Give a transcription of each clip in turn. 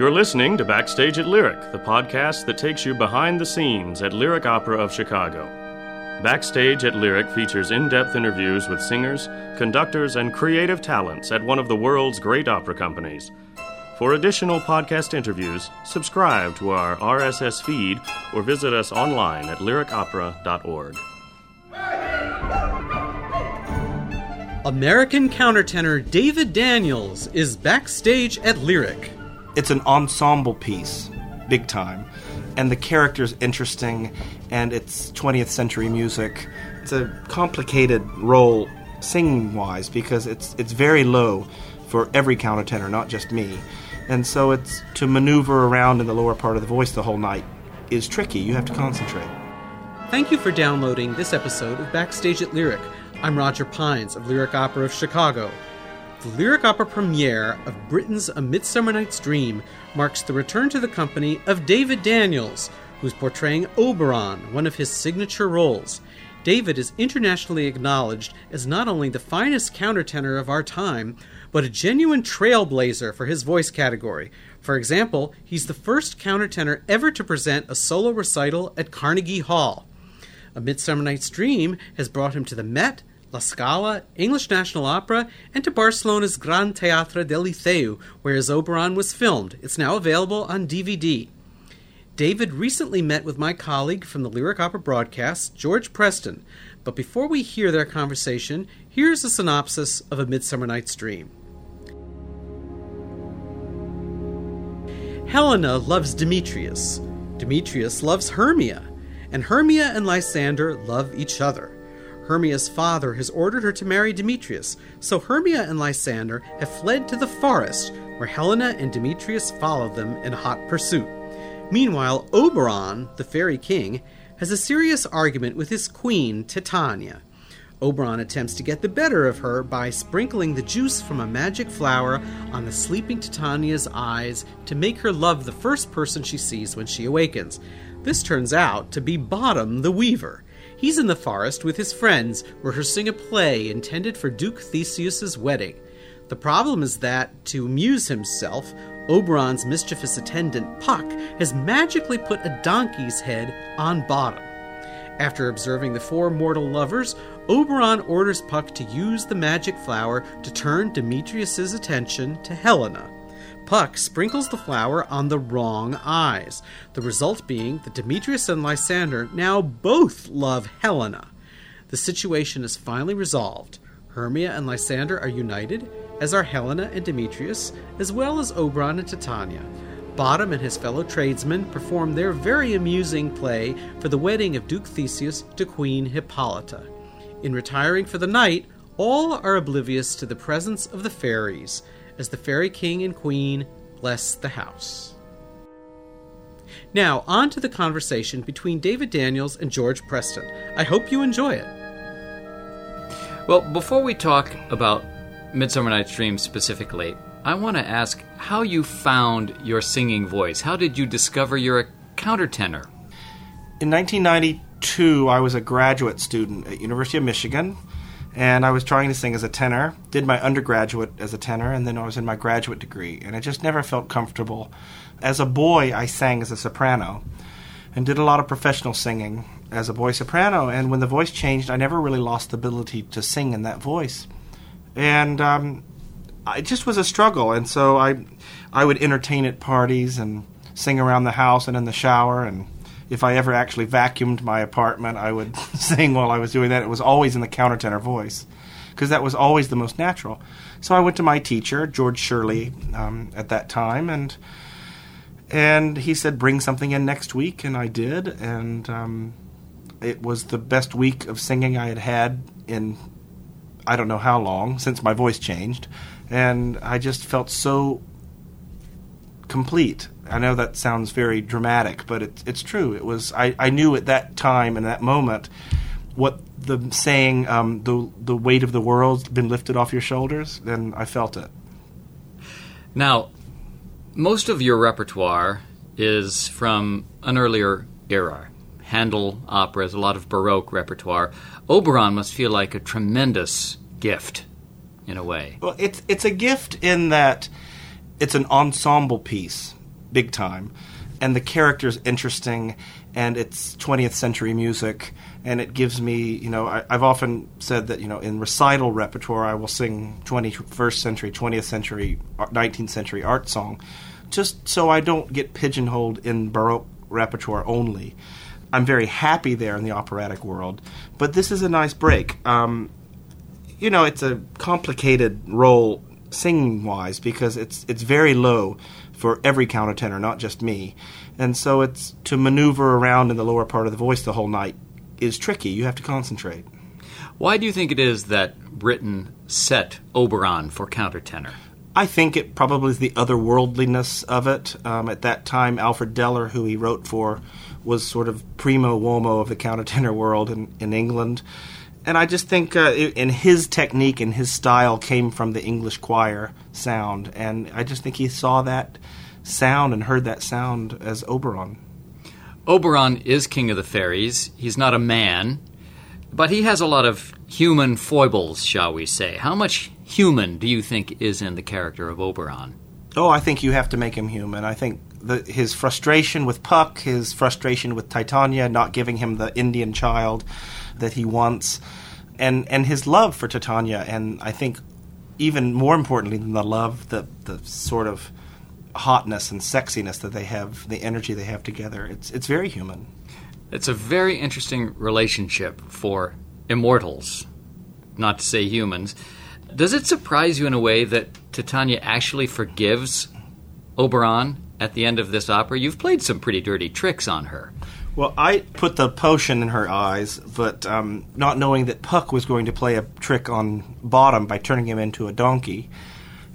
You're listening to Backstage at Lyric, the podcast that takes you behind the scenes at Lyric Opera of Chicago. Backstage at Lyric features in depth interviews with singers, conductors, and creative talents at one of the world's great opera companies. For additional podcast interviews, subscribe to our RSS feed or visit us online at lyricopera.org. American countertenor David Daniels is backstage at Lyric. It's an ensemble piece, big time, and the character's interesting, and it's 20th century music. It's a complicated role singing wise because it's it's very low for every countertenor, not just me. And so it's to maneuver around in the lower part of the voice the whole night is tricky. You have to concentrate. Thank you for downloading this episode of Backstage at Lyric. I'm Roger Pines of Lyric Opera of Chicago. The Lyric Opera premiere of Britten's A Midsummer Night's Dream marks the return to the company of David Daniels, who's portraying Oberon, one of his signature roles. David is internationally acknowledged as not only the finest countertenor of our time, but a genuine trailblazer for his voice category. For example, he's the first countertenor ever to present a solo recital at Carnegie Hall. A Midsummer Night's Dream has brought him to the Met, La Scala, English National Opera, and to Barcelona's Gran Teatre del Liceu, where his Oberon was filmed. It's now available on DVD. David recently met with my colleague from the Lyric Opera broadcast, George Preston. But before we hear their conversation, here's a synopsis of A Midsummer Night's Dream. Helena loves Demetrius. Demetrius loves Hermia. And Hermia and Lysander love each other. Hermia's father has ordered her to marry Demetrius, so Hermia and Lysander have fled to the forest, where Helena and Demetrius follow them in hot pursuit. Meanwhile, Oberon, the fairy king, has a serious argument with his queen, Titania. Oberon attempts to get the better of her by sprinkling the juice from a magic flower on the sleeping Titania's eyes to make her love the first person she sees when she awakens. This turns out to be Bottom the Weaver. He's in the forest with his friends, rehearsing a play intended for Duke Theseus's wedding. The problem is that, to amuse himself, Oberon's mischievous attendant Puck has magically put a donkey's head on Bottom. After observing the four mortal lovers, Oberon orders Puck to use the magic flower to turn Demetrius's attention to Helena. Puck sprinkles the flower on the wrong eyes, the result being that Demetrius and Lysander now both love Helena. The situation is finally resolved. Hermia and Lysander are united, as are Helena and Demetrius, as well as Oberon and Titania. Bottom and his fellow tradesmen perform their very amusing play for the wedding of Duke Theseus to Queen Hippolyta. In retiring for the night, all are oblivious to the presence of the fairies as the fairy king and queen bless the house. Now, on to the conversation between David Daniels and George Preston. I hope you enjoy it. Well, before we talk about Midsummer Night's Dream specifically, I want to ask how you found your singing voice. How did you discover you're a countertenor? In 1992, I was a graduate student at University of Michigan and I was trying to sing as a tenor. Did my undergraduate as a tenor, and then I was in my graduate degree, and I just never felt comfortable. As a boy, I sang as a soprano, and did a lot of professional singing as a boy soprano. And when the voice changed, I never really lost the ability to sing in that voice, and um, it just was a struggle. And so I, I would entertain at parties and sing around the house and in the shower and if I ever actually vacuumed my apartment, I would sing while I was doing that. It was always in the countertenor voice because that was always the most natural. So I went to my teacher, George Shirley, um, at that time, and and he said, "Bring something in next week," and I did, and um, it was the best week of singing I had had in I don't know how long since my voice changed, and I just felt so complete I know that sounds very dramatic, but it's it's true. It was I, I knew at that time and that moment what the saying um, the the weight of the world's been lifted off your shoulders, and I felt it. Now, most of your repertoire is from an earlier era. Handel operas, a lot of Baroque repertoire. Oberon must feel like a tremendous gift, in a way. Well, it's it's a gift in that it's an ensemble piece big time. And the character's interesting, and it's 20th century music, and it gives me, you know, I, I've often said that, you know, in recital repertoire, I will sing 21st century, 20th century, 19th century art song, just so I don't get pigeonholed in Baroque repertoire only. I'm very happy there in the operatic world, but this is a nice break. Um, you know, it's a complicated role singing wise because it's it's very low for every countertenor, not just me, and so it's to maneuver around in the lower part of the voice the whole night is tricky. You have to concentrate. Why do you think it is that Britten set Oberon for countertenor? I think it probably is the otherworldliness of it. Um, at that time, Alfred Deller, who he wrote for, was sort of primo uomo of the countertenor world in, in England. And I just think uh, in his technique and his style came from the English choir sound. And I just think he saw that sound and heard that sound as Oberon. Oberon is king of the fairies. He's not a man, but he has a lot of human foibles, shall we say. How much human do you think is in the character of Oberon? Oh, I think you have to make him human. I think the, his frustration with Puck, his frustration with Titania not giving him the Indian child that he wants, and and his love for Titania, and I think even more importantly than the love, the the sort of hotness and sexiness that they have, the energy they have together. It's it's very human. It's a very interesting relationship for immortals, not to say humans. Does it surprise you in a way that Titania actually forgives Oberon at the end of this opera? You've played some pretty dirty tricks on her. Well, I put the potion in her eyes, but um, not knowing that Puck was going to play a trick on Bottom by turning him into a donkey.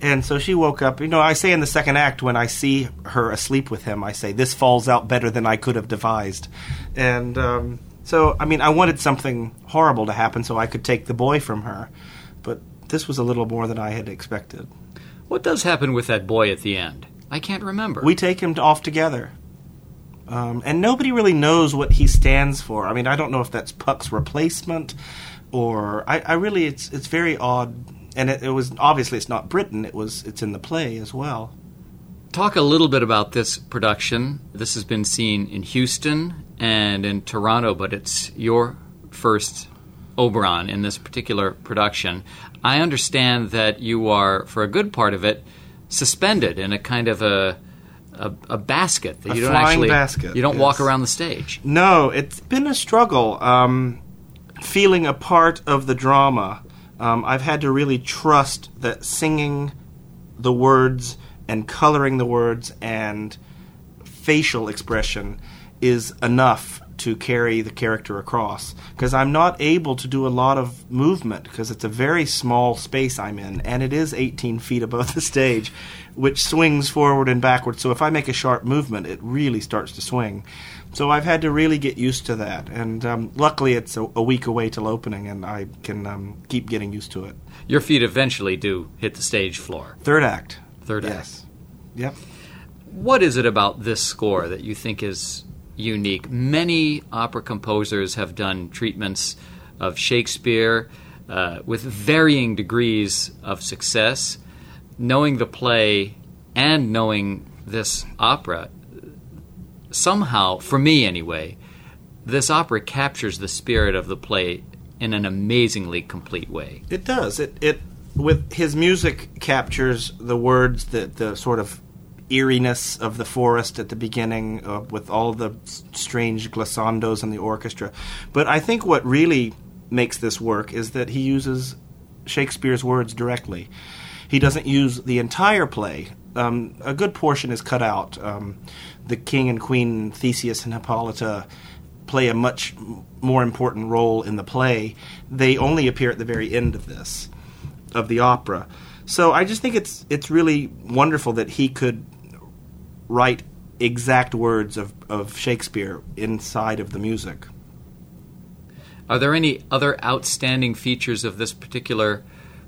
And so she woke up. You know, I say in the second act when I see her asleep with him, I say, This falls out better than I could have devised. And um, so, I mean, I wanted something horrible to happen so I could take the boy from her. But this was a little more than I had expected. What does happen with that boy at the end? I can't remember. We take him off together. Um, and nobody really knows what he stands for. I mean, I don't know if that's Puck's replacement or I, I really it's it's very odd and it, it, was obviously it's not Britten. It was it's in the play as well. Talk a little bit about this production. This has been seen in Houston and in Toronto, but it's your first Oberon in this particular production. I understand that you are, for a good part of it, suspended in a kind of a a, a basket that a you don't actually basket, you don't yes. walk around the stage. No, it's been a struggle. Um, feeling a part of the drama, um, I've had to really trust that singing the words and coloring the words and facial expression is enough to carry the character across. Because I'm not able to do a lot of movement because it's a very small space I'm in and it is 18 feet above the stage which swings forward and backward so if I make a sharp movement it really starts to swing. So I've had to really get used to that and um, luckily it's a, a, week away till opening and I can um, keep getting used to it. Your feet eventually do hit the stage floor. Third act. Third yes. act. Yes. yep. What is it about this score that you think is unique. Many opera composers have done treatments of Shakespeare uh, with varying degrees of success. Knowing the play and knowing this opera, somehow, for me anyway, this opera captures the spirit of the play in an amazingly complete way. It does. It it with his music captures the words, that the sort of eeriness of the forest at the beginning uh, with all the strange glissandos in the orchestra. But I think what really makes this work is that he uses Shakespeare's words directly. He doesn't use the entire play. Um, a good portion is cut out. Um, the king and queen, Theseus and Hippolyta, play a much more important role in the play. They only appear at the very end of this, of the opera. So I just think it's it's really wonderful that he could write exact words of, of Shakespeare inside of the music. Are there any other outstanding features of this particular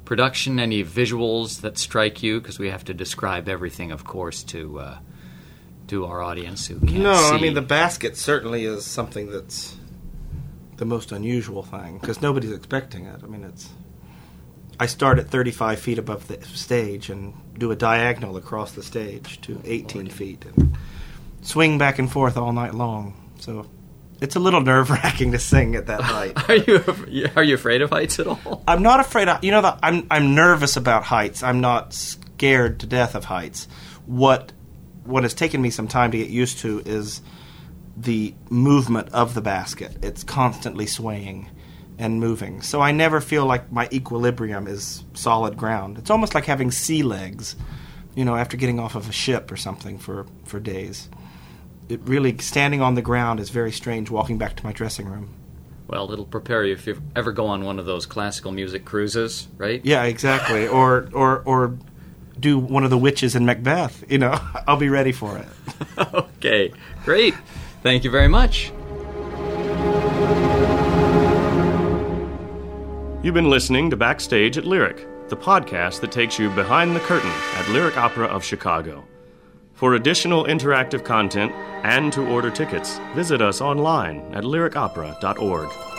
production? Any visuals that strike you? Because we have to describe everything, of course, to uh, to our audience who can't no, see. I mean the basket certainly is something that's the most unusual thing because nobody's expecting it. I mean it's I start at 35 feet above the stage and do a diagonal across the stage to 18 feet and swing back and forth all night long. So it's a little nerve wracking to sing at that height. Are you are you afraid of heights at all? I'm not afraid of you know that I'm I'm nervous about heights. I'm not scared to death of heights. What what has taken me some time to get used to is the movement of the basket. It's constantly swaying and moving. So I never feel like my equilibrium is solid ground. It's almost like having sea legs, you know, after getting off of a ship or something for, for days. It really, standing on the ground is very strange walking back to my dressing room. Well, it'll prepare you if you ever go on one of those classical music cruises, right? Yeah, exactly. or, or, or do one of the witches in Macbeth. You know, I'll be ready for it. okay, great. Thank you very much. You've been listening to Backstage at Lyric, the podcast that takes you behind the curtain at Lyric Opera of Chicago. For additional interactive content and to order tickets, visit us online at lyricopera.org.